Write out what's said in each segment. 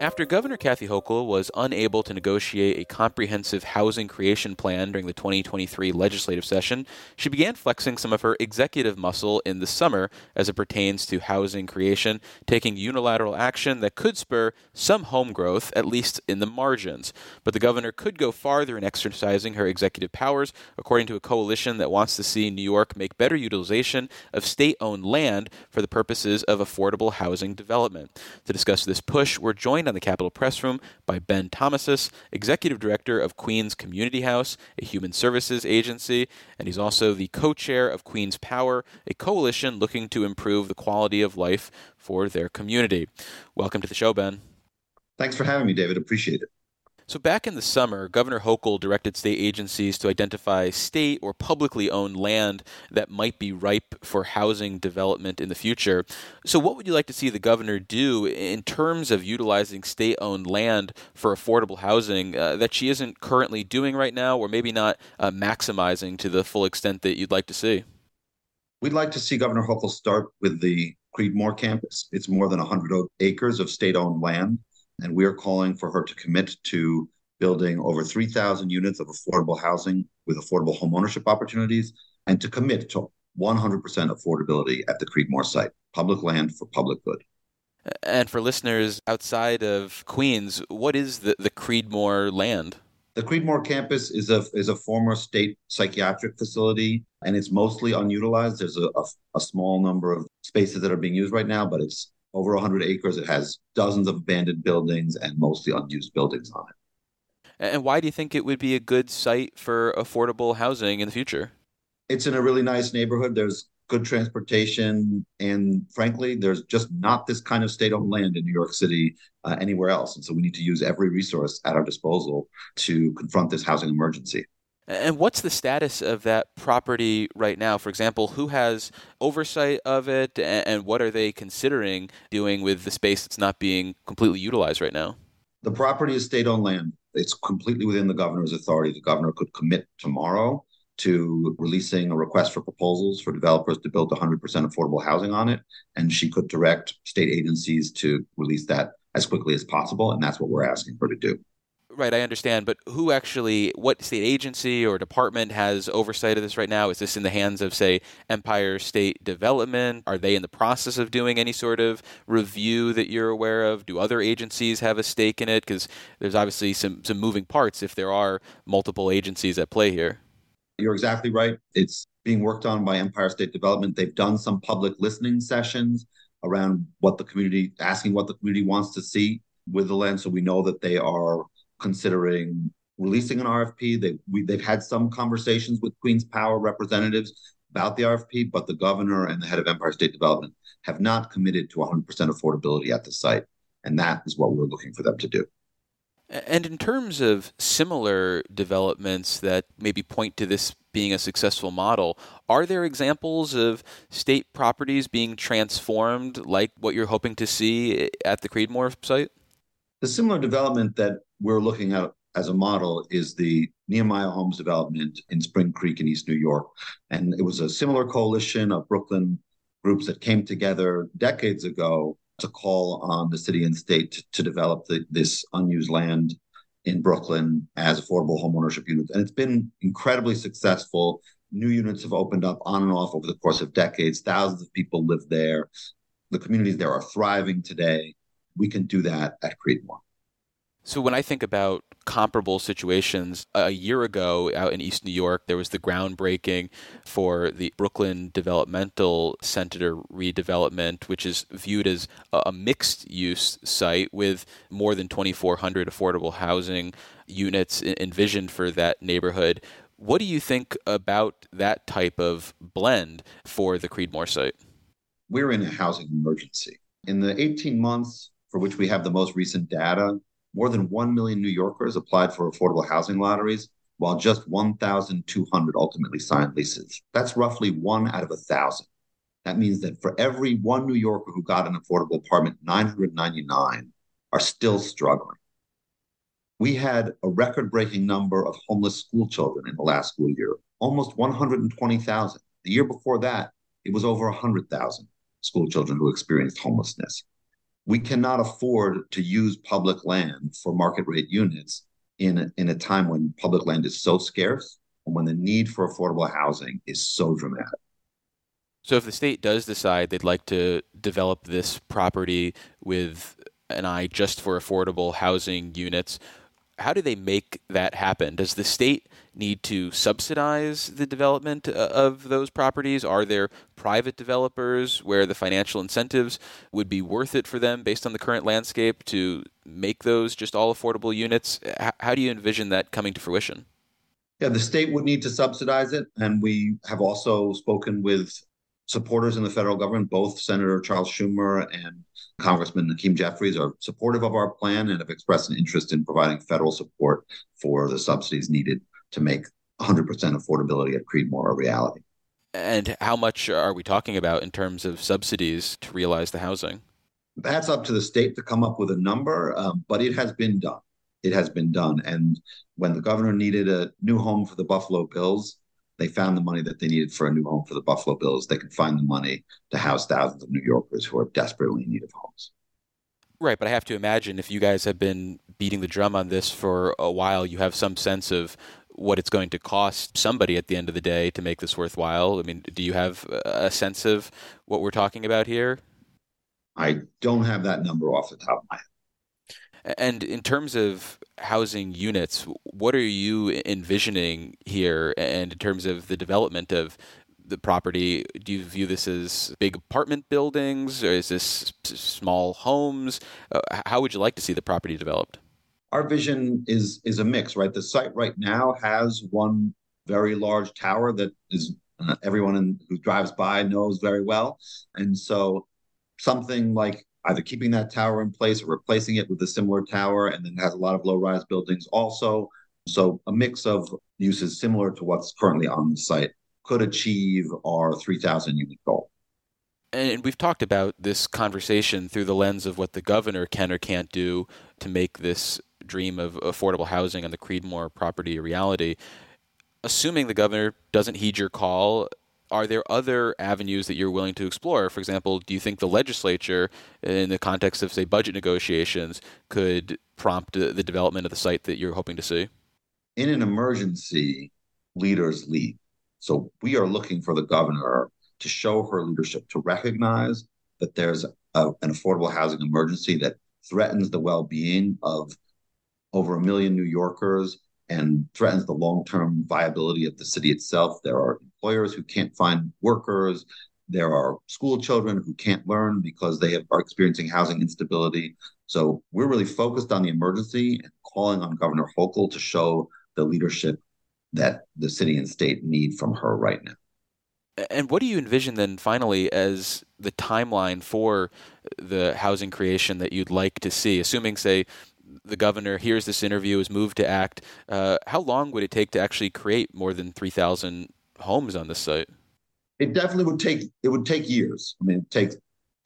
After Governor Kathy Hochul was unable to negotiate a comprehensive housing creation plan during the 2023 legislative session, she began flexing some of her executive muscle in the summer as it pertains to housing creation, taking unilateral action that could spur some home growth, at least in the margins. But the governor could go farther in exercising her executive powers, according to a coalition that wants to see New York make better utilization of state owned land for the purposes of affordable housing development. To discuss this push, we're joined on the Capitol Press Room by Ben Thomases, Executive Director of Queens Community House, a human services agency, and he's also the co chair of Queens Power, a coalition looking to improve the quality of life for their community. Welcome to the show, Ben. Thanks for having me, David. Appreciate it. So, back in the summer, Governor Hochul directed state agencies to identify state or publicly owned land that might be ripe for housing development in the future. So, what would you like to see the governor do in terms of utilizing state owned land for affordable housing uh, that she isn't currently doing right now, or maybe not uh, maximizing to the full extent that you'd like to see? We'd like to see Governor Hochul start with the Creedmoor campus. It's more than 100 acres of state owned land and we are calling for her to commit to building over 3,000 units of affordable housing with affordable homeownership opportunities and to commit to 100% affordability at the Creedmoor site, public land for public good. And for listeners outside of Queens, what is the, the Creedmoor land? The Creedmoor campus is a is a former state psychiatric facility, and it's mostly unutilized. There's a, a, a small number of spaces that are being used right now, but it's over 100 acres. It has dozens of abandoned buildings and mostly unused buildings on it. And why do you think it would be a good site for affordable housing in the future? It's in a really nice neighborhood. There's good transportation, and frankly, there's just not this kind of state owned land in New York City uh, anywhere else. And so we need to use every resource at our disposal to confront this housing emergency. And what's the status of that property right now? For example, who has oversight of it, and what are they considering doing with the space that's not being completely utilized right now? The property is state owned land. It's completely within the governor's authority. The governor could commit tomorrow to releasing a request for proposals for developers to build 100% affordable housing on it. And she could direct state agencies to release that as quickly as possible. And that's what we're asking her to do. Right, I understand, but who actually, what state agency or department has oversight of this right now? Is this in the hands of, say, Empire State Development? Are they in the process of doing any sort of review that you're aware of? Do other agencies have a stake in it? Because there's obviously some, some moving parts if there are multiple agencies at play here. You're exactly right. It's being worked on by Empire State Development. They've done some public listening sessions around what the community, asking what the community wants to see with the land. So we know that they are considering releasing an RFP. They, we, they've had some conversations with Queens Power representatives about the RFP, but the governor and the head of Empire State Development have not committed to 100% affordability at the site. And that is what we're looking for them to do. And in terms of similar developments that maybe point to this being a successful model, are there examples of state properties being transformed like what you're hoping to see eh, at the Creedmoor site? The similar development that we're looking at as a model is the Nehemiah Homes development in Spring Creek in East New York. And it was a similar coalition of Brooklyn groups that came together decades ago to call on the city and state to, to develop the, this unused land in Brooklyn as affordable homeownership units. And it's been incredibly successful. New units have opened up on and off over the course of decades. Thousands of people live there. The communities there are thriving today. We can do that at Creedmoor. So when I think about comparable situations, a year ago out in East New York, there was the groundbreaking for the Brooklyn Developmental Center redevelopment, which is viewed as a mixed use site with more than 2,400 affordable housing units envisioned for that neighborhood. What do you think about that type of blend for the Creedmoor site? We're in a housing emergency. In the 18 months for which we have the most recent data, more than 1 million New Yorkers applied for affordable housing lotteries, while just 1,200 ultimately signed leases. That's roughly one out of a thousand. That means that for every one New Yorker who got an affordable apartment, 999 are still struggling. We had a record breaking number of homeless school children in the last school year, almost 120,000. The year before that, it was over 100,000 school children who experienced homelessness we cannot afford to use public land for market rate units in a, in a time when public land is so scarce and when the need for affordable housing is so dramatic. So, if the state does decide they'd like to develop this property with an eye just for affordable housing units, how do they make that happen? Does the state need to subsidize the development uh, of those properties? Are there private developers where the financial incentives would be worth it for them based on the current landscape to make those just all affordable units? How do you envision that coming to fruition? Yeah, the state would need to subsidize it. And we have also spoken with supporters in the federal government, both Senator Charles Schumer and Congressman Hakeem Jeffries are supportive of our plan and have expressed an interest in providing federal support for the subsidies needed to make 100% affordability at Creedmoor a reality. And how much are we talking about in terms of subsidies to realize the housing? That's up to the state to come up with a number, um, but it has been done. It has been done. And when the governor needed a new home for the Buffalo Bills, they found the money that they needed for a new home for the Buffalo Bills. They could find the money to house thousands of New Yorkers who are desperately in need of homes. Right, but I have to imagine if you guys have been beating the drum on this for a while, you have some sense of what it's going to cost somebody at the end of the day to make this worthwhile. I mean, do you have a sense of what we're talking about here? I don't have that number off the top of my head. And in terms of housing units, what are you envisioning here? And in terms of the development of the property, do you view this as big apartment buildings or is this small homes? Uh, how would you like to see the property developed? Our vision is is a mix, right? The site right now has one very large tower that is uh, everyone in, who drives by knows very well, and so something like either keeping that tower in place or replacing it with a similar tower, and then has a lot of low rise buildings also. So a mix of uses similar to what's currently on the site could achieve our 3,000 unit goal. And we've talked about this conversation through the lens of what the governor can or can't do to make this dream of affordable housing on the Creedmoor property a reality. Assuming the governor doesn't heed your call are there other avenues that you're willing to explore? For example, do you think the legislature, in the context of, say, budget negotiations, could prompt the development of the site that you're hoping to see? In an emergency, leaders lead. So we are looking for the governor to show her leadership, to recognize that there's a, an affordable housing emergency that threatens the well being of over a million New Yorkers and threatens the long term viability of the city itself. There are employers who can't find workers. There are school children who can't learn because they have, are experiencing housing instability. So we're really focused on the emergency and calling on Governor Hochul to show the leadership that the city and state need from her right now. And what do you envision then, finally, as the timeline for the housing creation that you'd like to see? Assuming, say, the governor hears this interview, is moved to act, uh, how long would it take to actually create more than 3,000 homes on this site? It definitely would take it would take years. I mean, it takes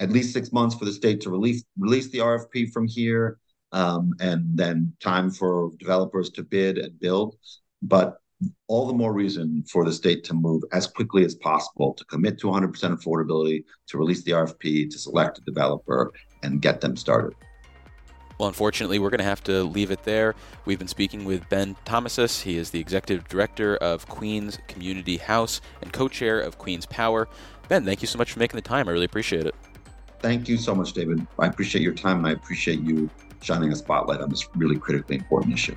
at least six months for the state to release release the RFP from here, um, and then time for developers to bid and build. But all the more reason for the state to move as quickly as possible to commit to 100% affordability, to release the RFP, to select a developer, and get them started. Well, unfortunately, we're going to have to leave it there. We've been speaking with Ben Thomases. He is the executive director of Queens Community House and co chair of Queens Power. Ben, thank you so much for making the time. I really appreciate it. Thank you so much, David. I appreciate your time and I appreciate you shining a spotlight on this really critically important issue.